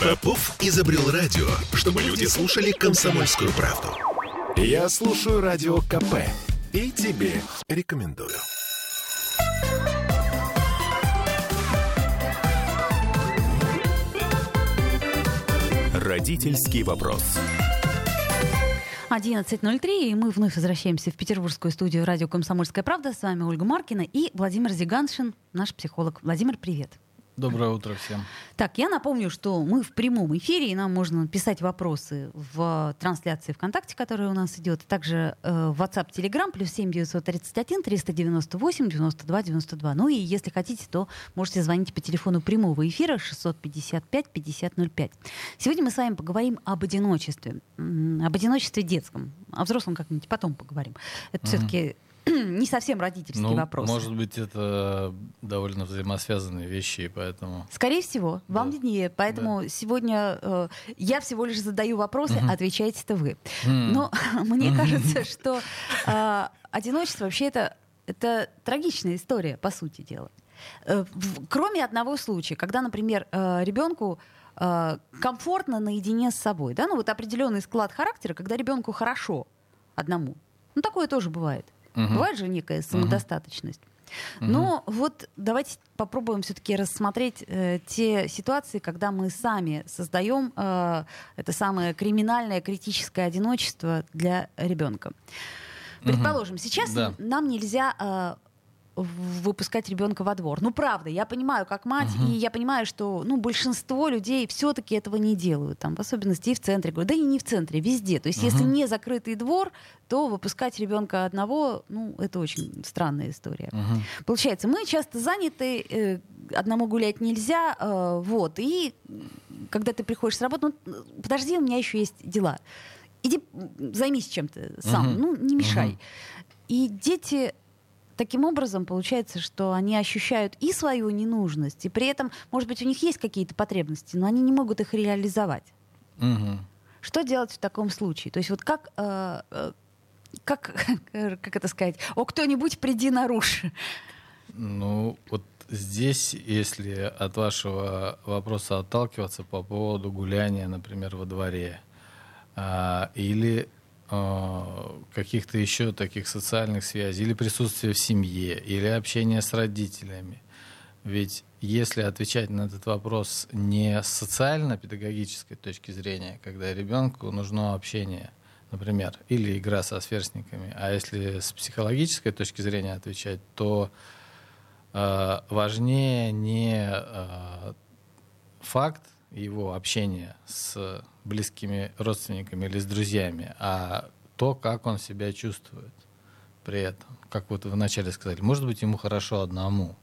Попов изобрел радио, чтобы люди слушали комсомольскую правду. Я слушаю радио КП и тебе рекомендую. Родительский вопрос. 11.03, и мы вновь возвращаемся в петербургскую студию радио «Комсомольская правда». С вами Ольга Маркина и Владимир Зиганшин, наш психолог. Владимир, привет. Доброе утро всем. Так, я напомню, что мы в прямом эфире, и нам можно писать вопросы в трансляции ВКонтакте, которая у нас идет, также э, в WhatsApp, Telegram, плюс 7 931 398 92 92. Ну и если хотите, то можете звонить по телефону прямого эфира 655 5005. Сегодня мы с вами поговорим об одиночестве, об одиночестве детском, о взрослом как-нибудь потом поговорим. Это mm-hmm. все-таки не совсем родительский ну, вопрос. Может быть, это довольно взаимосвязанные вещи, и поэтому... Скорее всего, вам да. виднее. Поэтому да. сегодня э, я всего лишь задаю вопросы, угу. отвечаете-то вы. Mm. Но мне кажется, что э, одиночество вообще это, это трагичная история, по сути дела. Э, в, кроме одного случая, когда, например, э, ребенку э, комфортно наедине с собой, да, ну вот определенный склад характера, когда ребенку хорошо одному. Ну такое тоже бывает. Угу. Бывает же некая самодостаточность. Угу. Но вот давайте попробуем все-таки рассмотреть э, те ситуации, когда мы сами создаем э, это самое криминальное критическое одиночество для ребенка. Предположим, сейчас да. нам нельзя э, выпускать ребенка во двор. Ну, правда, я понимаю, как мать, uh-huh. и я понимаю, что ну, большинство людей все-таки этого не делают. Там, в особенности и в центре. Да и не в центре, везде. То есть, uh-huh. если не закрытый двор, то выпускать ребенка одного, ну, это очень странная история. Uh-huh. Получается, мы часто заняты, э, одному гулять нельзя, э, вот, и когда ты приходишь с работы, ну, подожди, у меня еще есть дела. Иди займись чем-то сам, uh-huh. ну, не мешай. Uh-huh. И дети таким образом получается, что они ощущают и свою ненужность, и при этом, может быть, у них есть какие-то потребности, но они не могут их реализовать. Угу. Что делать в таком случае? То есть вот как, э, э, как, как это сказать? О, кто-нибудь приди наруши. Ну, вот здесь, если от вашего вопроса отталкиваться по поводу гуляния, например, во дворе, а, или каких-то еще таких социальных связей, или присутствие в семье, или общение с родителями. Ведь если отвечать на этот вопрос не с социально-педагогической точки зрения, когда ребенку нужно общение, например, или игра со сверстниками, а если с психологической точки зрения отвечать, то э, важнее не э, факт его общения с близкими родственниками или с друзьями, а то, как он себя чувствует при этом. Как вот вы вначале сказали, может быть, ему хорошо одному.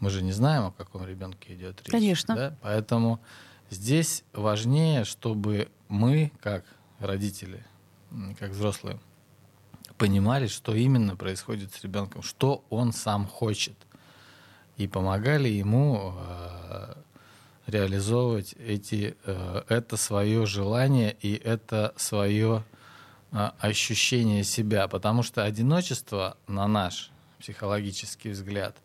Мы же не знаем, о каком ребенке идет речь. Конечно. Да? Поэтому здесь важнее, чтобы мы, как родители, как взрослые, понимали, что именно происходит с ребенком, что он сам хочет, и помогали ему э, реализовывать эти, э, это свое желание и это свое э, ощущение себя. Потому что одиночество, на наш психологический взгляд,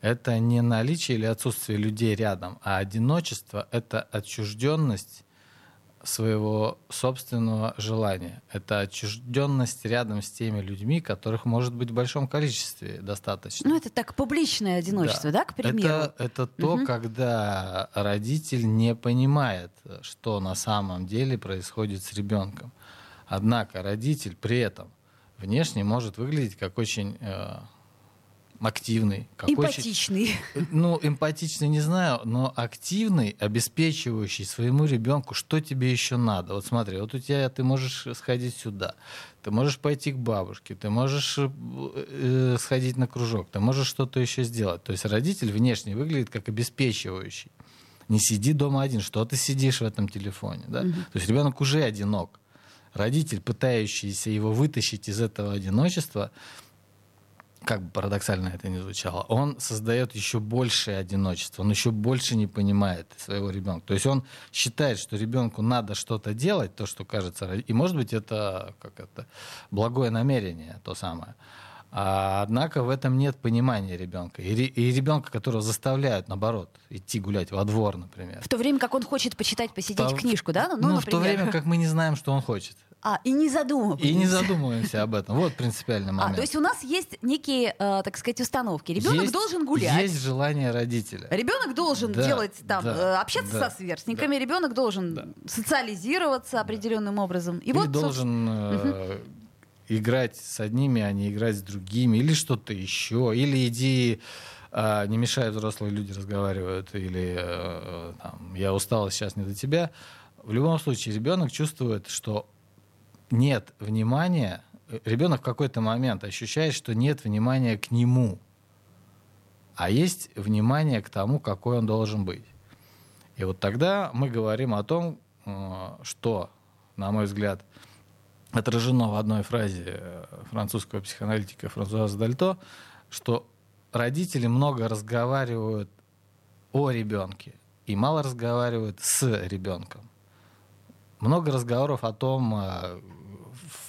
это не наличие или отсутствие людей рядом, а одиночество — это отчужденность своего собственного желания. Это отчужденность рядом с теми людьми, которых может быть в большом количестве достаточно. Ну, это так публичное одиночество, да, да к примеру? Это, это то, угу. когда родитель не понимает, что на самом деле происходит с ребенком. Однако родитель при этом внешне может выглядеть как очень э, активный. Какой эмпатичный. Ну, эмпатичный не знаю, но активный, обеспечивающий своему ребенку, что тебе еще надо. Вот смотри, вот у тебя ты можешь сходить сюда, ты можешь пойти к бабушке, ты можешь э, сходить на кружок, ты можешь что-то еще сделать. То есть родитель внешне выглядит как обеспечивающий. Не сиди дома один, что ты сидишь в этом телефоне. Да? Угу. То есть ребенок уже одинок. Родитель, пытающийся его вытащить из этого одиночества, как бы парадоксально это ни звучало, он создает еще большее одиночество, он еще больше не понимает своего ребенка. То есть он считает, что ребенку надо что-то делать, то, что кажется, и может быть это как это благое намерение, то самое. А, однако в этом нет понимания ребенка. И, и ребенка, которого заставляют, наоборот, идти гулять во двор, например. В то время как он хочет почитать, посидеть То- книжку, да? Ну, Ну, в например. то время как мы не знаем, что он хочет. А, и не задумываемся. И не задумываемся об этом. Вот принципиальный А, момент. то есть у нас есть некие, э, так сказать, установки. Ребенок Есть- должен гулять. Есть желание родителя. Ребенок должен Да, делать там, да, э, общаться да, со сверстниками, ребенок должен Да. социализироваться определенным образом. И Или вот, должен э, играть с одними, а не играть с другими, или что-то еще. Или иди, э, не мешай, взрослые люди разговаривают, или э, там, я устал, сейчас не до тебя. В любом случае ребенок чувствует, что нет внимания, ребенок в какой-то момент ощущает, что нет внимания к нему, а есть внимание к тому, какой он должен быть. И вот тогда мы говорим о том, э, что, на мой взгляд, отражено в одной фразе э, французского психоаналитика Франсуаза Дальто, что родители много разговаривают о ребенке и мало разговаривают с ребенком. Много разговоров о том э,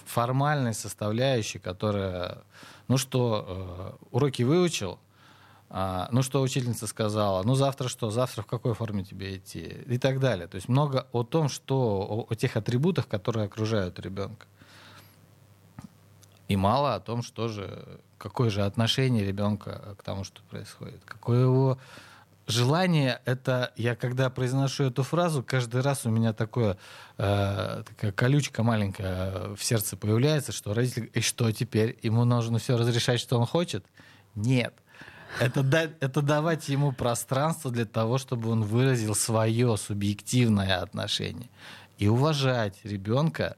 формальной составляющей, которая, ну что, э, уроки выучил, а, ну что учительница сказала, ну завтра что, завтра в какой форме тебе идти и так далее. То есть много о том, что о, о тех атрибутах, которые окружают ребенка. И мало о том, что же, какое же отношение ребенка к тому, что происходит. Какое его желание, это я когда произношу эту фразу, каждый раз у меня такое, э, такая колючка маленькая в сердце появляется, что родитель, и что теперь, ему нужно все разрешать, что он хочет? Нет. Это, да- это давать ему пространство для того, чтобы он выразил свое субъективное отношение. И уважать ребенка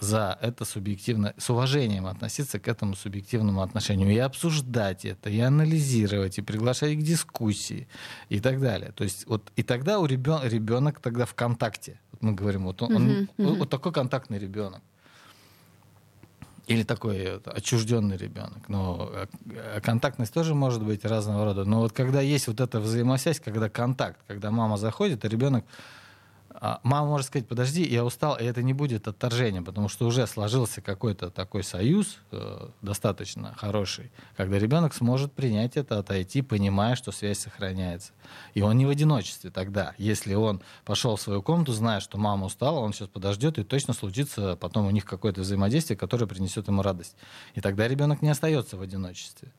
за это субъективно, с уважением относиться к этому субъективному отношению и обсуждать это, и анализировать, и приглашать к дискуссии и так далее. То есть вот и тогда у ребенка ребенок тогда в контакте. Вот мы говорим, вот он, он- вот, вот такой контактный ребенок. Или такой э, отчужденный ребенок. Но э, контактность тоже может быть разного рода. Но вот когда есть вот эта взаимосвязь, когда контакт, когда мама заходит, и ребенок а, мама может сказать, подожди, я устал, и это не будет отторжением, потому что уже сложился какой-то такой союз э, достаточно хороший, когда ребенок сможет принять это, отойти, понимая, что связь сохраняется. И он не в одиночестве тогда. Если он пошел в свою комнату, зная, что мама устала, он сейчас подождет, и точно случится потом у них какое-то взаимодействие, которое принесет ему радость. И тогда ребенок не остается в одиночестве.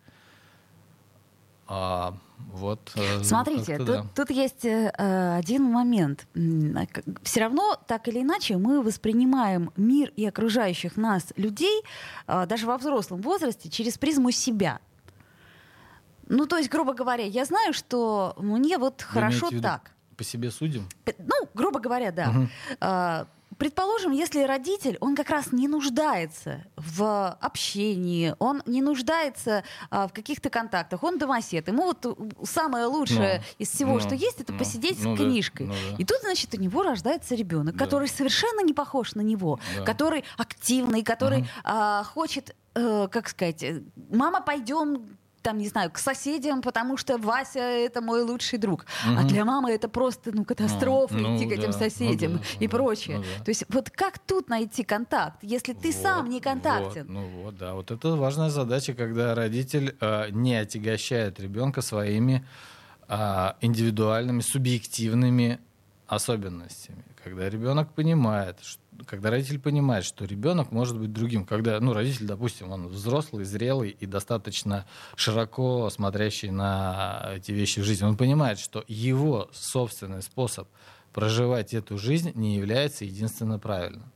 А, вот, э, Смотрите, как-то тут, да. тут есть э, один момент. Все равно, так или иначе, мы воспринимаем мир и окружающих нас людей, э, даже во взрослом возрасте, через призму себя. Ну, то есть, грубо говоря, я знаю, что мне вот Вы хорошо так. По себе судим? Ну, грубо говоря, да. Мгм. Предположим, если родитель, он как раз не нуждается в общении, он не нуждается а, в каких-то контактах, он домосед. Ему вот самое лучшее Ну, из всего, ну, что есть, это ну, посидеть ну с да, книжкой. ну да. И тут, значит, у него рождается ребенок, Да. который совершенно не похож на него, Да. который активный, который Мгм. а, хочет, э, как сказать, э, мама, пойдем там, не знаю, к соседям, потому что Вася — это мой лучший друг. А Мгм. для мамы это просто, ну, катастрофа Ну, идти ну к этим да, ну соседям да, и ну да, прочее. ну да. То есть вот как тут найти контакт, если ты Вот, сам не контактен? Вот, ну вот, да. Вот это важная задача, когда родитель э, не отягощает ребенка своими а, индивидуальными, субъективными особенностями. Когда ребенок понимает, ш- когда родитель понимает, что ребенок может быть другим, когда, ну, родитель, допустим, он взрослый, зрелый и достаточно широко смотрящий на эти вещи в жизни, он понимает, что его собственный способ проживать эту жизнь не является единственно правильным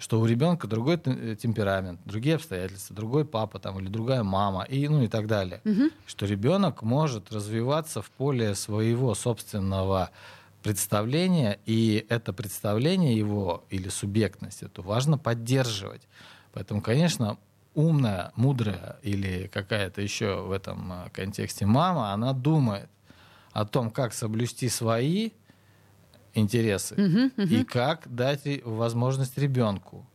что у ребенка другой э, темперамент, другие обстоятельства, другой папа там, или другая мама, и, ну и так далее. Что ребенок может развиваться в поле своего собственного представления, и это представление его или субъектность, это важно поддерживать. Поэтому, конечно, умная, мудрая или какая-то еще в этом э, контексте мама, она думает о том, как соблюсти свои интересы и как дать возможность ребенку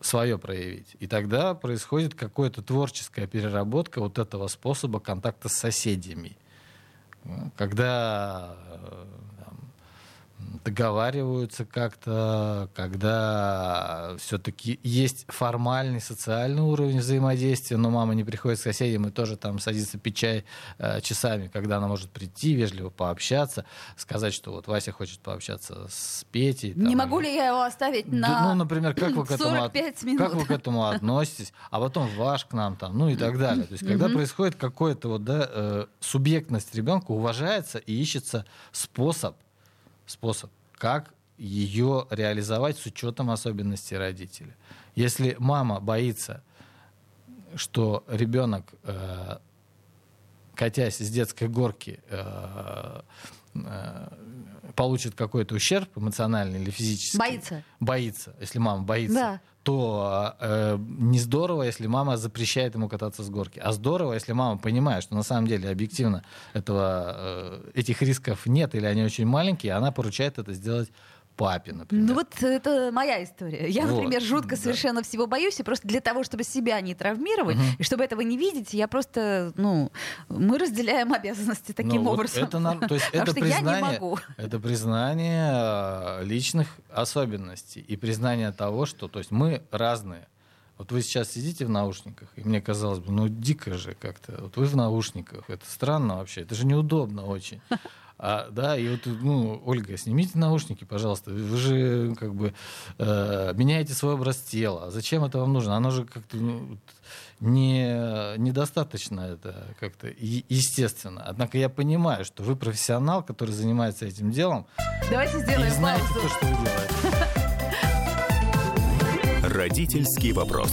свое проявить. И тогда происходит какая-то творческая переработка вот этого способа контакта с соседями. Когда э, договариваются как-то, когда все-таки есть формальный социальный уровень взаимодействия, но мама не приходит к соседям и тоже там садится пить чай э, часами, когда она может прийти, вежливо пообщаться, сказать, что вот Вася хочет пообщаться с Петей. Там, не могу ли я его оставить на да, Ну, например, как вы, к этому, минут. как вы к этому относитесь, а потом ваш к нам там, ну и так далее. То есть, когда происходит какое-то вот, да, э, субъектность ребенка уважается и ищется способ способ, как ее реализовать с учетом особенностей родителя. Если мама боится, что ребенок, э, катясь с детской горки, э, э, получит какой-то ущерб эмоциональный или физический. Боится. Боится, если мама боится. Да то э, не здорово, если мама запрещает ему кататься с горки. А здорово, если мама понимает, что на самом деле объективно этого, э, этих рисков нет или они очень маленькие, она поручает это сделать папе, например. Ну вот это моя история. Я, вот, например, жутко да. совершенно всего боюсь, и просто для того, чтобы себя не травмировать, угу. и чтобы этого не видеть, я просто, ну, мы разделяем обязанности таким ну, образом. Вот это, то есть это признание, это признание личных особенностей и признание того, что, то есть мы разные. Вот вы сейчас сидите в наушниках, и мне казалось бы, ну дико же как-то. Вот вы в наушниках, это странно вообще, это же неудобно очень. А, да, и вот, ну, Ольга, снимите наушники, пожалуйста. Вы же как бы э, меняете свой образ тела. Зачем это вам нужно? Оно же как-то ну, не, недостаточно это как-то естественно. Однако я понимаю, что вы профессионал, который занимается этим делом. Давайте сделаем и знаете паузу. то, что вы делаете. Родительский вопрос.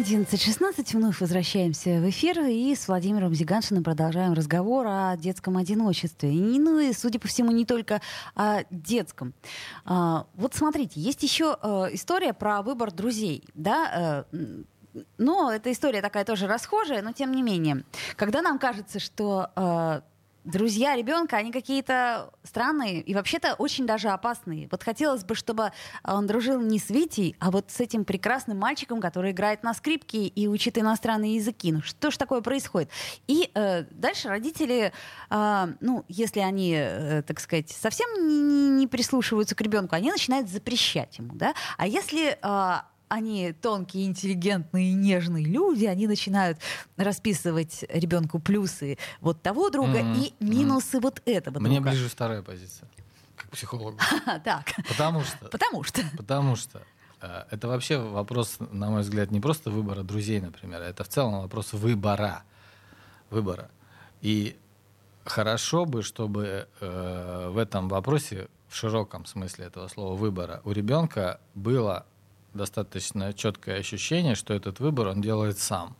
11.16 вновь возвращаемся в эфир и с Владимиром Зиганшиным продолжаем разговор о детском одиночестве. И, ну и, судя по всему, не только о детском. А, вот смотрите, есть еще а, история про выбор друзей. Да? А, но эта история такая тоже расхожая, но тем не менее. Когда нам кажется, что а, друзья ребенка, они какие-то странные и вообще-то очень даже опасные. Вот хотелось бы, чтобы он дружил не с Витей, а вот с этим прекрасным мальчиком, который играет на скрипке и учит иностранные языки. Ну что ж такое происходит? И э, дальше родители, э, ну если они, э, так сказать, совсем не, не прислушиваются к ребенку, они начинают запрещать ему, да? А если э, они тонкие, интеллигентные, нежные люди, они начинают расписывать ребенку плюсы вот того друга mm-hmm. и минусы mm-hmm. вот этого Мне друга. ближе вторая позиция, как психологу. Так. Потому что. Потому что. Потому что. Э, это вообще вопрос, на мой взгляд, не просто выбора друзей, например, это в целом вопрос выбора. Выбора. И хорошо бы, чтобы э, в этом вопросе, в широком смысле этого слова выбора, у ребенка было достаточно четкое ощущение, что этот выбор он делает сам.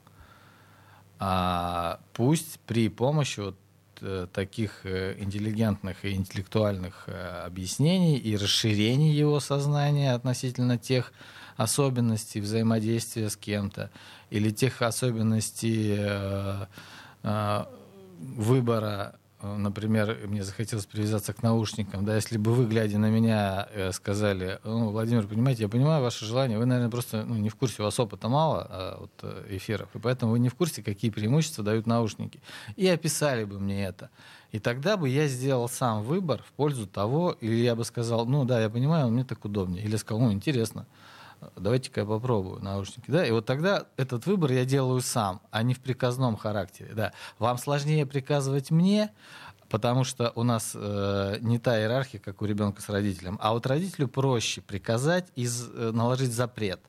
А пусть при помощи вот э, таких э, интеллигентных и интеллектуальных э, объяснений и расширения его сознания относительно тех особенностей взаимодействия с кем-то или тех особенностей выбора например, мне захотелось привязаться к наушникам, да, если бы вы, глядя на меня, э, сказали, ну, Владимир, понимаете, я понимаю ваше желание, вы, наверное, просто ну, не в курсе, у вас опыта мало а, вот, э, эфиров, и поэтому вы не в курсе, какие преимущества дают наушники. И описали бы мне это. И тогда бы я сделал сам выбор в пользу того, или я бы сказал, ну да, я понимаю, мне так удобнее. Или сказал, ну интересно, давайте-ка я попробую наушники. Да? И вот тогда этот выбор я делаю сам, а не в приказном характере. Да. Вам сложнее приказывать мне, потому что у нас э, не та иерархия, как у ребенка с родителем. А вот родителю проще приказать и э, наложить запрет.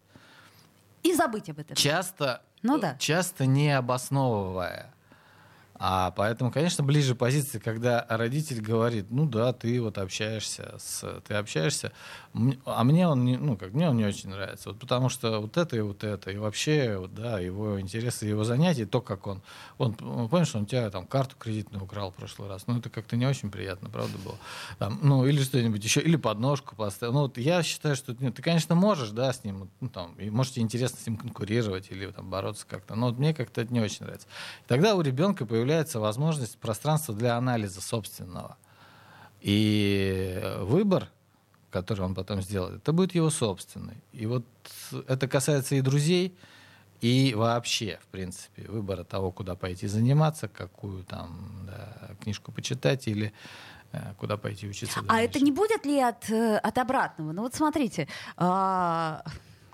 И забыть об этом. Часто, ну, да. часто не обосновывая А поэтому, конечно, ближе позиции, когда родитель говорит, ну да, ты вот общаешься с, ты общаешься, а мне он не, ну как мне он не очень нравится, вот потому что вот это и вот это и вообще, вот, да, его интересы, его занятия, то как он, он, он понял, что он тебя там карту кредитную украл в прошлый раз, ну это как-то не очень приятно, правда было, там, ну или что-нибудь еще, или подножку поставил, ну вот я считаю, что нет, ты, конечно, можешь, да, с ним, ну там, и можете интересно с ним конкурировать или там бороться как-то, но вот мне как-то это не очень нравится. И тогда у ребенка появляется появляется возможность пространства для анализа собственного. И выбор, который он потом сделает, это будет его собственный. И вот это касается и друзей, и вообще, в принципе, выбора того, куда пойти заниматься, какую там да, книжку почитать или э, куда пойти учиться. А это не будет ли от, э, от обратного? Ну вот смотрите, а,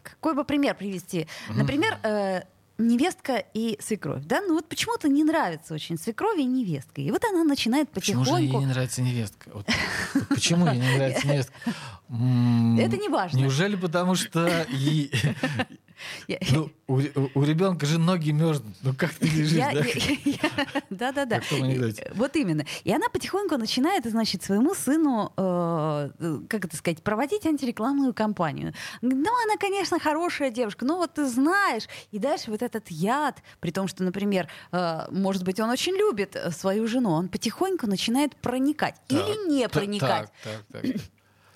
какой бы пример привести? Например, э, невестка и свекровь, да, ну вот почему-то не нравится очень свекровь и невестка. И вот она начинает потихоньку... Почему же ей не нравится невестка? Вот, вот почему ей не нравится невестка? Это не важно. Неужели потому что ей, ну, у, у ребенка же ноги мерзнут. Ну как ты лежишь, да? Да-да-да. Вот именно. И она потихоньку начинает, значит, своему сыну, э, как это сказать, проводить антирекламную кампанию. Ну, она, конечно, хорошая девушка, но вот ты знаешь. И дальше вот этот яд, при том, что, например, э, может быть, он очень любит э, свою жену, он потихоньку начинает проникать. Или не проникать. Так, так, так.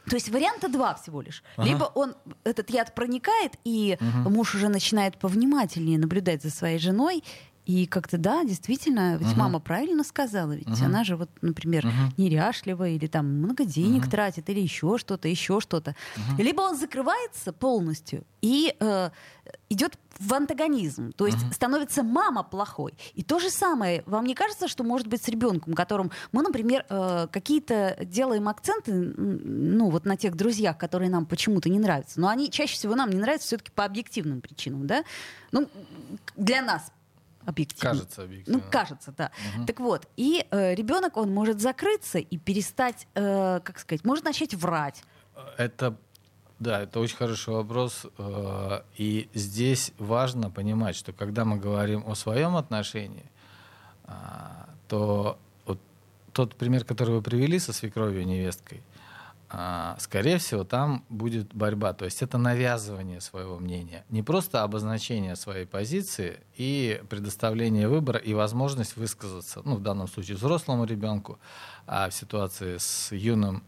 То есть варианта два всего лишь. Ага. Либо он этот яд проникает, и угу. муж уже начинает повнимательнее наблюдать за своей женой, и как-то, да, действительно, ведь uh-huh. мама правильно сказала, ведь uh-huh. она же вот, например, uh-huh. неряшлива или там много денег uh-huh. тратит или еще что-то, еще что-то. Uh-huh. Либо он закрывается полностью и э, идет в антагонизм, то есть uh-huh. становится мама плохой. И то же самое, вам не кажется, что может быть с ребенком, которым мы, например, э, какие-то делаем акценты, ну вот на тех друзьях, которые нам почему-то не нравятся, но они чаще всего нам не нравятся все-таки по объективным причинам, да? Ну для нас объективно. Кажется объективно. Ну, кажется, да. Угу. Так вот, и э, ребенок, он может закрыться и перестать, э, как сказать, может начать врать. Это, да, это очень хороший вопрос. Э, и здесь важно понимать, что когда мы говорим о своем отношении, э, то вот тот пример, который вы привели со свекровью невесткой, а, скорее всего, там будет борьба. То есть это навязывание своего мнения. Не просто обозначение своей позиции и предоставление выбора и возможность высказаться, ну, в данном случае взрослому ребенку, а в ситуации с юным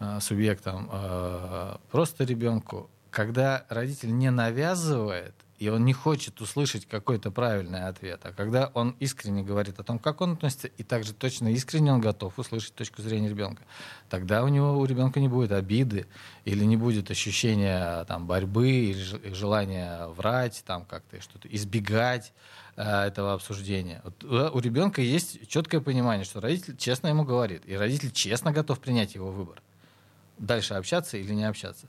э, субъектом э, просто ребенку. Когда родитель не навязывает и он не хочет услышать какой-то правильный ответ. А когда он искренне говорит о том, как он относится, и также точно искренне он готов услышать точку зрения ребенка, тогда у него у ребенка не будет обиды или не будет ощущения там, борьбы или желания врать, там как-то что-то избегать э, этого обсуждения. Вот, э, у ребенка есть четкое понимание, что родитель честно ему говорит, и родитель честно готов принять его выбор. Дальше общаться или не общаться.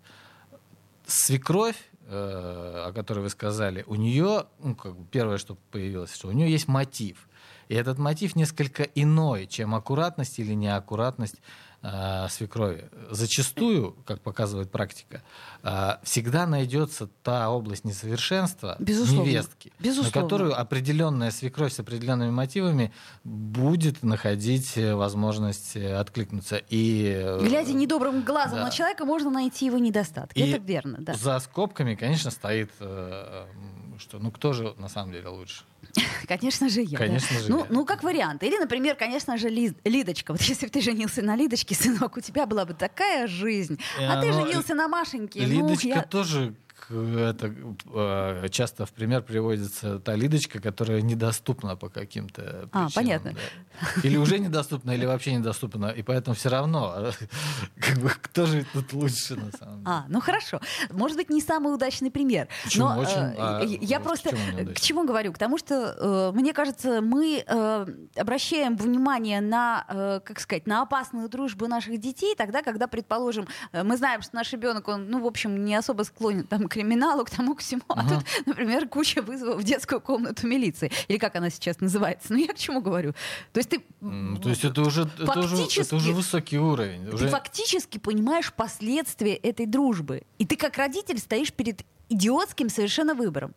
Свекровь о которой вы сказали, у нее, ну, как бы первое, что появилось, что у нее есть мотив. И этот мотив несколько иной, чем аккуратность или неаккуратность э, свекрови. Зачастую, как показывает практика, э, всегда найдется та область несовершенства Безусловно. невестки, Безусловно. на которую определенная свекровь с определенными мотивами будет находить э, возможность э, откликнуться. И, э, Глядя недобрым глазом да. на человека, можно найти его недостатки. И Это верно, да. За скобками, конечно, стоит, что ну кто же на самом деле лучше. Конечно же я. Конечно да. же ну, я. ну, как вариант. Или, например, конечно же, Ли, Лидочка. Вот если бы ты женился на Лидочке, сынок, у тебя была бы такая жизнь. А, а ты женился на Машеньке. Лидочка ну, я... тоже это э, часто в пример приводится та Лидочка, которая недоступна по каким-то причинам. А, понятно. Да. Или уже недоступна, или вообще недоступна. И поэтому все равно, как бы, кто же тут лучше на самом деле. А, ну хорошо. Может быть, не самый удачный пример. Почему? Но, Очень, э, а, я просто к чему говорю? К тому, что, э, мне кажется, мы э, обращаем внимание на, э, как сказать, на опасную дружбу наших детей тогда, когда, предположим, э, мы знаем, что наш ребенок, он, ну, в общем, не особо склонен там, к криминалу, к тому, к всему. А тут, например, куча вызовов в детскую комнату милиции. Или как она сейчас называется. Ну, я к чему говорю? То есть ты... Ну, то есть это уже, это уже, это уже высокий уровень. Уже... Ты фактически понимаешь последствия этой дружбы. И ты как родитель стоишь перед идиотским совершенно выбором.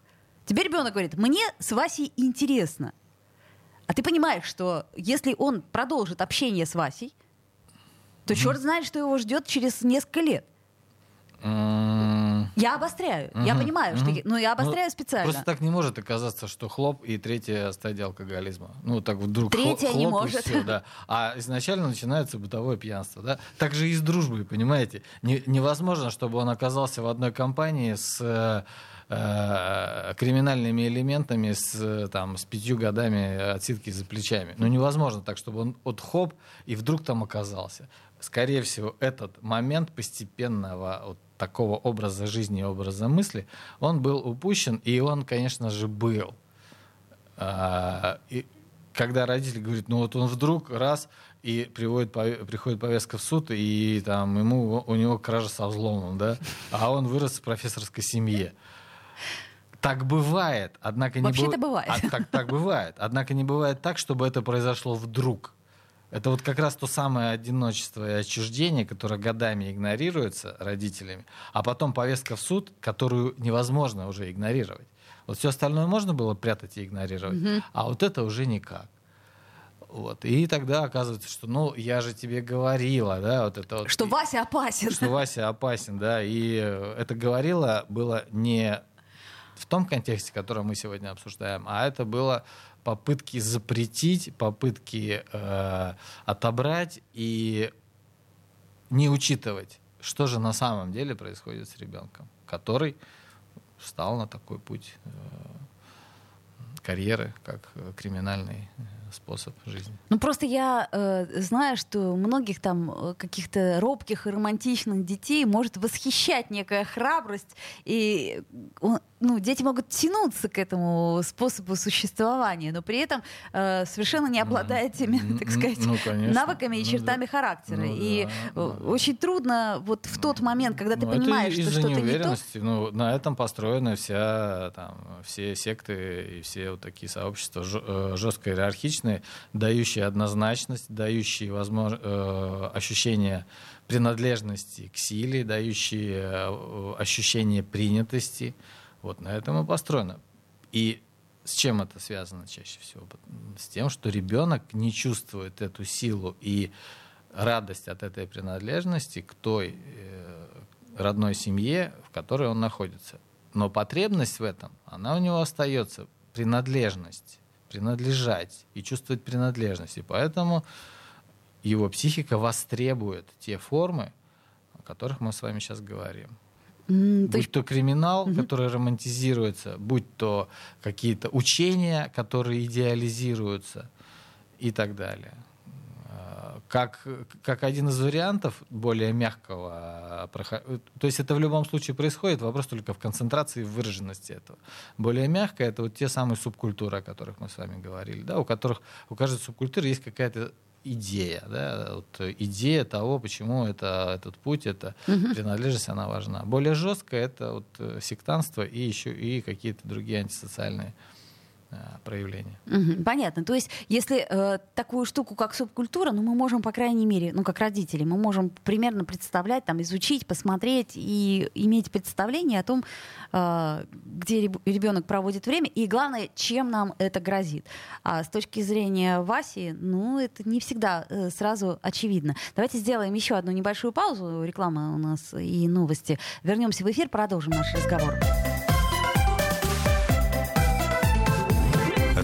Тебе ребенок говорит, мне с Васей интересно. А ты понимаешь, что если он продолжит общение с Васей, то черт знает, что его ждет через несколько лет. Я обостряю. Я понимаю, что... я- Но я обостряю Ну, специально. Просто так не может оказаться, что хлоп и третья стадия алкоголизма. Ну, так вдруг Третья не хлоп и может. всё, да. А изначально начинается бытовое пьянство. Да? Так же и с дружбой, понимаете? Не- невозможно, чтобы он оказался в одной компании с э, э, криминальными элементами с, э, там, с пятью годами отсидки за плечами. Ну, невозможно так, чтобы он от хоп и вдруг там оказался. Скорее всего, этот момент постепенного вот такого образа жизни и образа мысли, он был упущен, и он, конечно же, был. А, и когда родитель говорит, ну вот он вдруг раз и приводит, приходит повестка в суд, и там ему, у него кража со взломом, да, а он вырос в профессорской семье. Так бывает, однако не Вообще-то быв- бывает. А, так, так бывает, однако не бывает так, чтобы это произошло вдруг. Это вот как раз то самое одиночество и отчуждение, которое годами игнорируется родителями, а потом повестка в суд, которую невозможно уже игнорировать. Вот все остальное можно было прятать и игнорировать, а вот это уже никак. Вот. И тогда оказывается, что, ну, я же тебе говорила, да, вот это вот. Что Вася опасен. Что Вася опасен, да, и э, это говорила было не в том контексте, который мы сегодня обсуждаем, а это было попытки запретить, попытки э, отобрать и не учитывать, что же на самом деле происходит с ребенком, который встал на такой путь э, карьеры, как криминальный э, способ жизни. Ну просто я э, знаю, что многих там э, каких-то робких и романтичных детей может восхищать некая храбрость, и он- ну, дети могут тянуться к этому способу существования, но при этом э, совершенно не обладая теми, М, так сказать, ну, конечно. навыками и Ну, чертами да. характера. Ну, и да, э, да. очень трудно вот в тот момент, когда ты Ну, понимаешь, что что-то не то. Ну, на этом построена вся, там, все секты и все вот такие сообщества э, жестко иерархичные, дающие однозначность, дающие возможно, э, ощущение принадлежности к силе, дающие э, ощущение принятости. Вот на этом и построено. И с чем это связано чаще всего? С тем, что ребенок не чувствует эту силу и радость от этой принадлежности к той э, родной семье, в которой он находится. Но потребность в этом, она у него остается, принадлежность, принадлежать и чувствовать принадлежность. И поэтому его психика востребует те формы, о которых мы с вами сейчас говорим. То Будь есть то криминал, который романтизируется, будь то какие-то учения, которые идеализируются и так далее. Как, как один из вариантов более мягкого, прохо- то есть это в любом случае происходит, вопрос только в концентрации и выраженности этого. Более мягкое это вот те самые субкультуры, о которых мы с вами говорили, да, у которых у каждой субкультуры есть какая-то идея, да, вот идея того, почему это, этот путь, эта принадлежность, она важна. Более жесткое это вот э, сектанство и еще и какие-то другие антисоциальные э, проявления. Мгм, Понятно. То есть, если э, такую штуку, как субкультура, ну, мы можем, по крайней мере, ну, как родители, мы можем примерно представлять, там, изучить, посмотреть и иметь представление о том, э, где реб- ребенок проводит время, и главное, чем нам это грозит. А с точки зрения Васи, ну, это не всегда э, сразу очевидно. Давайте сделаем еще одну небольшую паузу. Реклама у нас и новости. Вернемся в эфир, продолжим наш разговор.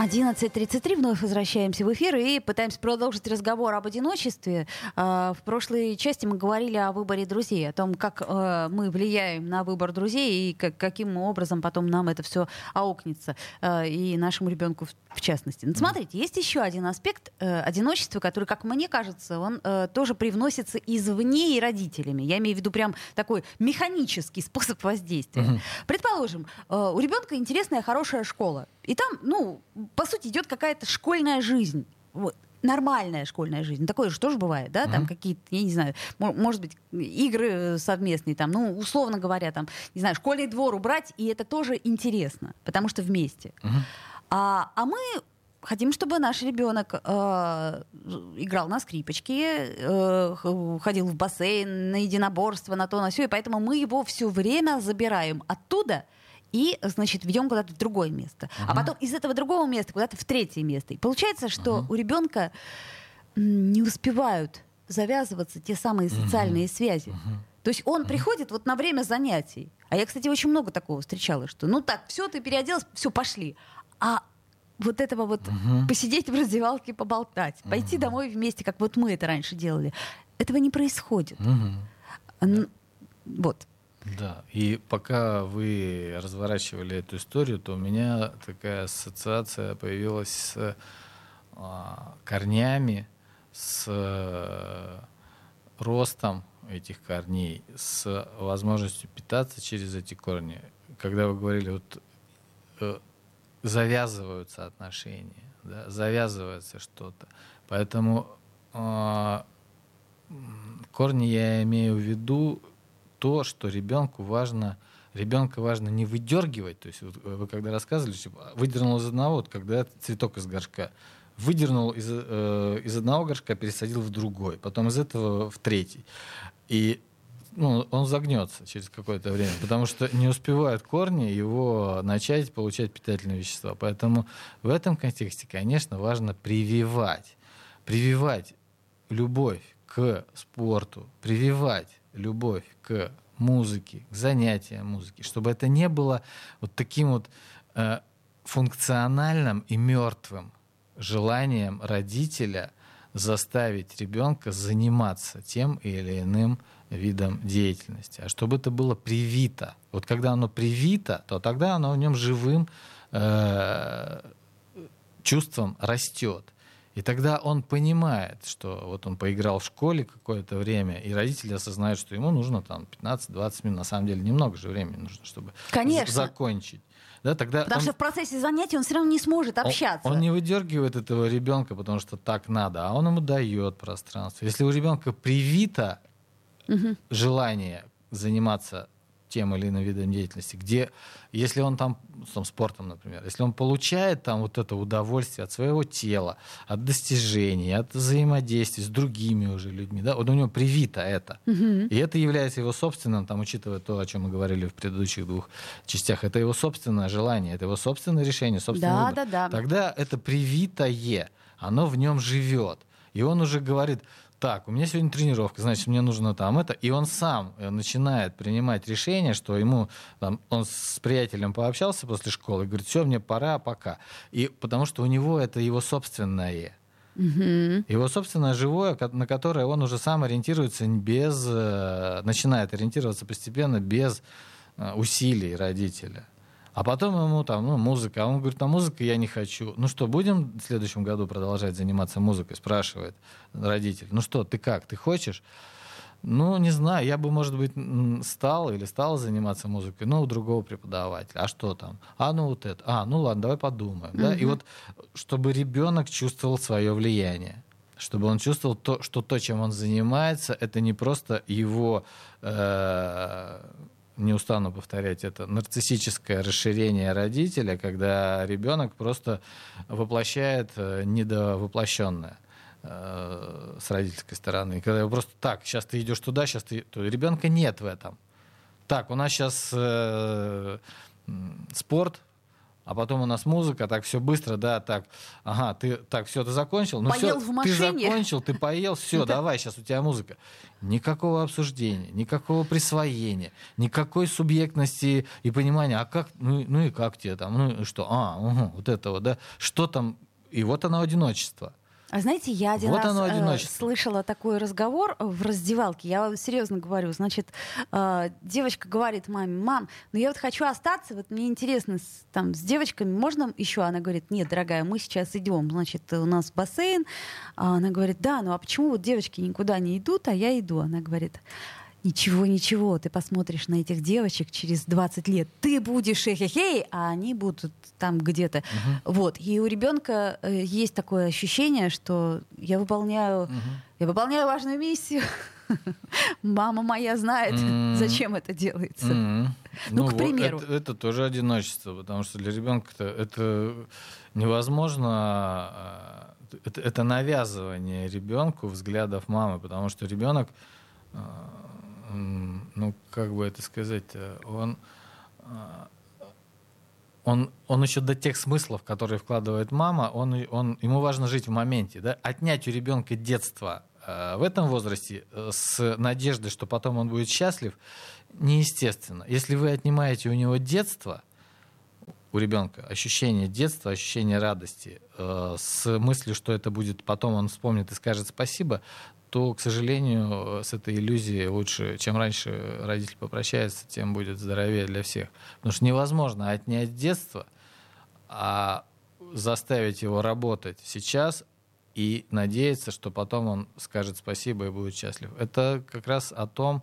11.33, вновь возвращаемся в эфир и пытаемся продолжить разговор об одиночестве. А, В прошлой части мы говорили о выборе друзей, о том, как э, мы влияем на выбор друзей и как- каким образом потом нам это все аукнется, э, и нашему ребенку в- частности. Но смотрите, есть еще один аспект э, одиночества, который, как мне кажется, он тоже привносится извне и родителями. Я имею в виду прям такой механический способ воздействия. Предположим, у ребенка интересная, хорошая школа. И там, ну, по сути, идет какая-то школьная жизнь. Вот. нормальная школьная жизнь. Такое же тоже бывает, да, там какие-то, я не знаю, может быть, игры совместные, там, ну, условно говоря, там, не знаю, школьный двор убрать, и это тоже интересно, потому что вместе. А, а мы хотим, чтобы наш ребенок э, играл на скрипочке, э, ходил в бассейн, на единоборство, на то, на все, и поэтому мы его все время забираем оттуда, и, значит, ведем куда-то в другое место. Uh-huh. А потом из этого другого места куда-то в третье место. И получается, что uh-huh. у ребенка не успевают завязываться те самые социальные uh-huh. связи. Uh-huh. То есть он uh-huh. приходит вот на время занятий. А я, кстати, очень много такого встречала, что ну так, все, ты переоделась, все, пошли. А вот этого вот uh-huh. посидеть в раздевалке, поболтать, uh-huh. пойти домой вместе, как вот мы это раньше делали, этого не происходит. Uh-huh. Вот. Да, и пока вы разворачивали эту историю, то у меня такая ассоциация появилась с а, корнями, с а, ростом этих корней, с возможностью питаться через эти корни. Когда вы говорили, вот э, завязываются отношения, да, завязывается что-то. Поэтому э, корни я имею в виду то, что ребенку важно, ребенка важно не выдергивать. То есть вот вы когда рассказывали, типа, выдернул из одного, вот когда цветок из горшка, выдернул из, э, из одного горшка, пересадил в другой, потом из этого в третий. И ну, он загнется через какое-то время, потому что не успевают корни его начать получать питательные вещества. Поэтому в этом контексте, конечно, важно прививать, прививать любовь к спорту, прививать любовь к музыке, к занятиям музыки, чтобы это не было вот таким вот э, функциональным и мертвым желанием родителя заставить ребенка заниматься тем или иным видом деятельности, а чтобы это было привито. Вот когда оно привито, то тогда оно в нем живым э, чувством растет. И тогда он понимает, что вот он поиграл в школе какое-то время, и родители осознают, что ему нужно там 15-20 минут. На самом деле немного же времени нужно, чтобы Конечно. закончить. Да, тогда потому он, что в процессе занятий он все равно не сможет общаться. Он, он не выдергивает этого ребенка, потому что так надо, а он ему дает пространство. Если у ребенка привито угу. желание заниматься тем или иным видом деятельности, где, если он там, там, спортом, например, если он получает там вот это удовольствие от своего тела, от достижений, от взаимодействия с другими уже людьми, да, вот у него привито это. Угу. И это является его собственным, там, учитывая то, о чем мы говорили в предыдущих двух частях, это его собственное желание, это его собственное решение, собственный да, выбор. Да, да. Тогда это привитое, оно в нем живет. И он уже говорит, так, у меня сегодня тренировка, значит, мне нужно там это. И он сам э, начинает принимать решение, что ему, там, он с приятелем пообщался после школы, говорит, все, мне пора, пока. И потому что у него это его собственное. Угу. Его собственное живое, на которое он уже сам ориентируется без, э, начинает ориентироваться постепенно без э, усилий родителя. А потом ему там, ну, музыка. А он говорит, а музыка я не хочу. Ну что, будем в следующем году продолжать заниматься музыкой? Спрашивает родитель. Ну что, ты как, ты хочешь? Ну, не знаю, я бы, может быть, стал или стал заниматься музыкой, но у другого преподавателя. А что там? А, ну вот это. А, ну ладно, давай подумаем. Да? И вот, чтобы ребенок чувствовал свое влияние чтобы он чувствовал то, что то, чем он занимается, это не просто его э, не устану повторять это, нарциссическое расширение родителя, когда ребенок просто воплощает э, недовоплощенное э, с родительской стороны. И когда просто так, сейчас ты идешь туда, сейчас ты... То ребенка нет в этом. Так, у нас сейчас э, спорт, а потом у нас музыка, так все быстро, да, так, ага, ты, так, все, ты закончил, ну поел все, в машине. ты закончил, ты поел, все, давай, сейчас у тебя музыка. Никакого обсуждения, никакого присвоения, никакой субъектности и понимания, а как, ну, ну и как тебе там, ну и что, а, угу, вот это вот, да, что там, и вот оно одиночество. А знаете, я один вот раз э, слышала такой разговор в раздевалке. Я вам серьезно говорю. Значит, э, девочка говорит маме, мам, ну я вот хочу остаться, вот мне интересно, с, там, с девочками можно еще? Она говорит, нет, дорогая, мы сейчас идем, значит, у нас бассейн. А она говорит, да, ну а почему вот девочки никуда не идут, а я иду? Она говорит, Ничего, ничего, ты посмотришь на этих девочек через 20 лет, ты будешь хе-хе-хей, а они будут там где-то. Угу. Вот. И у ребенка э, есть такое ощущение, что я выполняю, угу. я выполняю важную миссию. Мама моя знает, mm-hmm. зачем это делается. Mm-hmm. Ну, ну, к примеру. Это, это тоже одиночество, потому что для ребенка это невозможно а, это, это навязывание ребенку взглядов мамы, потому что ребенок, а, ну, как бы это сказать, он, а, он, он еще до тех смыслов, которые вкладывает мама, он, он, ему важно жить в моменте. Да? Отнять у ребенка детство а, в этом возрасте э, с надеждой, что потом он будет счастлив, неестественно. Если вы отнимаете у него детство, у ребенка ощущение детства, ощущение радости, э, с мыслью, что это будет потом он вспомнит и скажет спасибо, то, к сожалению, с этой иллюзией лучше, чем раньше родитель попрощается, тем будет здоровее для всех. Потому что невозможно отнять детство, а заставить его работать сейчас и надеяться, что потом он скажет спасибо и будет счастлив. Это как раз о том,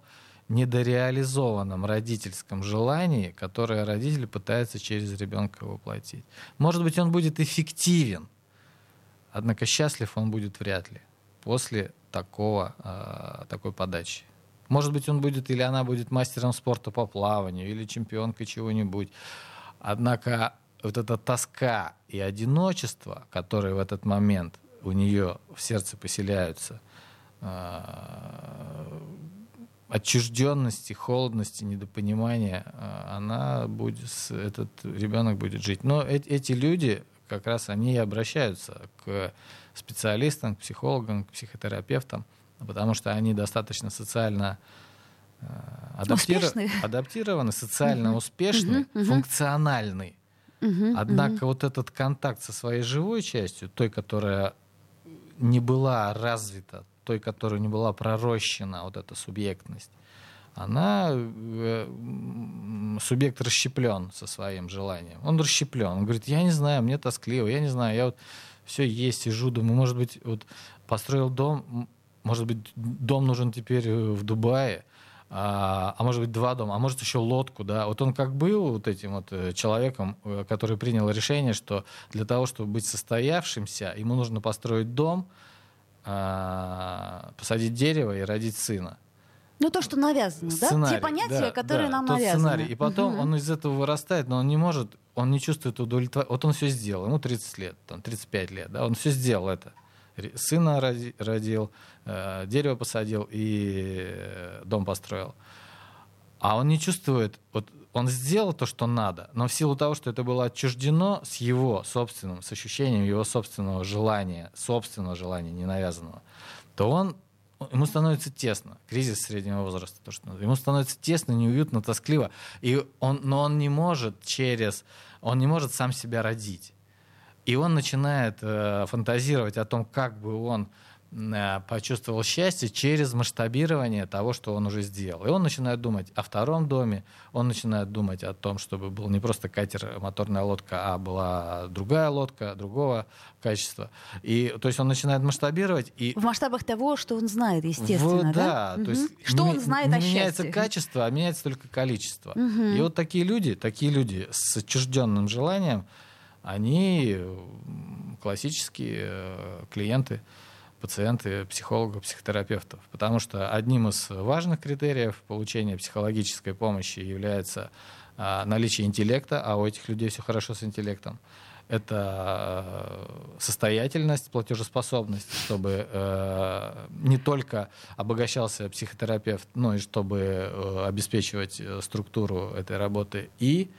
недореализованном родительском желании, которое родитель пытается через ребенка воплотить. Может быть, он будет эффективен, однако счастлив он будет вряд ли после такого, э, такой подачи. Может быть, он будет или она будет мастером спорта по плаванию, или чемпионкой чего-нибудь. Однако вот эта тоска и одиночество, которые в этот момент у нее в сердце поселяются, э, отчужденности, холодности, недопонимания, э, она будет, этот ребенок будет жить. Но эти люди, как раз они и обращаются к специалистам, к психологам, к психотерапевтам, потому что они достаточно социально э, адаптир... адаптированы, социально успешны, функциональны. Однако вот этот контакт со своей живой частью, той, которая не была развита, той, которая не была пророщена, вот эта субъектность, она, э, субъект расщеплен со своим желанием. Он расщеплен. Он говорит, я не знаю, мне тоскливо, я не знаю, я вот все есть, сижу, думаю, может быть, вот построил дом, может быть, дом нужен теперь э, в Дубае, а, а может быть два дома, а может еще лодку, да. Вот он как был вот этим вот э, человеком, который принял решение, что для того, чтобы быть состоявшимся, ему нужно построить дом, а, посадить дерево и родить сына. Ну, то, что навязано, сценарий, да? Те понятия, да, которые да, нам тот навязаны. Сценарий. И потом угу. он из этого вырастает, но он не может, он не чувствует удовлетворения. Вот он все сделал, ему 30 лет, там, 35 лет, да, он все сделал это. Сына родил, э, дерево посадил и э, дом построил. А он не чувствует, вот он сделал то, что надо, но в силу того, что это было отчуждено с его собственным, с ощущением его собственного желания, собственного желания, не навязанного, то он ему становится тесно. Кризис среднего возраста, то, что ему становится тесно, неуютно, тоскливо. И он, но он не может через, он не может сам себя родить. И он начинает э, фантазировать о том, как бы он почувствовал счастье через масштабирование того, что он уже сделал. И он начинает думать о втором доме, он начинает думать о том, чтобы был не просто катер, моторная лодка, а была другая лодка, другого качества. И, то есть он начинает масштабировать. И... В масштабах того, что он знает, естественно, в, да? да? То есть что он знает о меняется счастье. качество, а меняется только количество. Угу. И вот такие люди, такие люди с отчужденным желанием, они классические э, клиенты пациенты психологов, психотерапевтов. Потому что одним из важных критериев получения психологической помощи является а, наличие интеллекта, а у этих людей все хорошо с интеллектом. Это а, состоятельность, платежеспособность, чтобы э, не только обогащался психотерапевт, но и чтобы э, обеспечивать э, структуру этой работы. И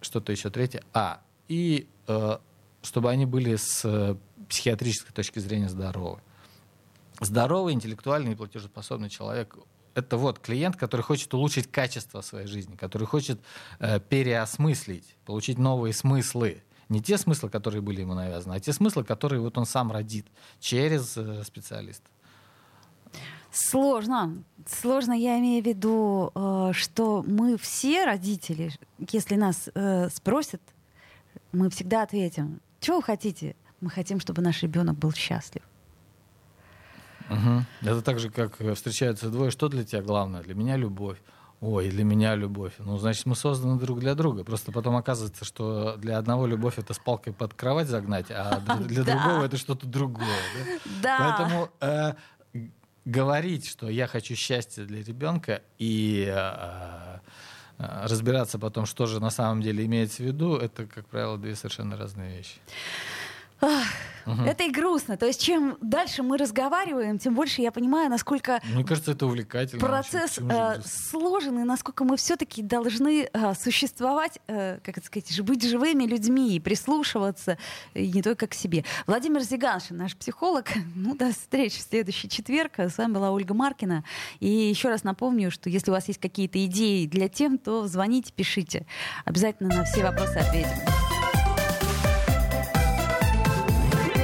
что-то еще третье. А, и э, чтобы они были с психиатрической точки зрения здоровы. Здоровый, интеллектуальный и платежеспособный человек это вот клиент, который хочет улучшить качество своей жизни, который хочет э, переосмыслить, получить новые смыслы. Не те смыслы, которые были ему навязаны, а те смыслы, которые вот он сам родит через э, специалиста. Сложно. Сложно, я имею в виду, э, что мы все родители, если нас э, спросят, мы всегда ответим, что вы хотите? Мы хотим, чтобы наш ребенок был счастлив. Угу. Это так же, как встречаются двое. Что для тебя главное? Для меня любовь. Ой, для меня любовь. Ну, значит, мы созданы друг для друга. Просто потом оказывается, что для одного любовь это с палкой под кровать загнать, а для, другого это что-то другое. Да. Поэтому э, говорить, что я хочу счастья для ребенка и э, э, разбираться потом, что же на самом деле имеется в виду, это, как правило, две совершенно разные вещи. Угу. Это и грустно. То есть, чем дальше мы разговариваем, тем больше я понимаю, насколько... Мне кажется, это увлекательно. Процесс э, сложен, и насколько мы все-таки должны э, существовать, э, как это сказать, быть живыми людьми и прислушиваться, и не только к себе. Владимир Зиганшин, наш психолог. Ну, до встречи в следующий четверг. С вами была Ольга Маркина. И еще раз напомню, что если у вас есть какие-то идеи для тем, то звоните, пишите. Обязательно на все вопросы ответим.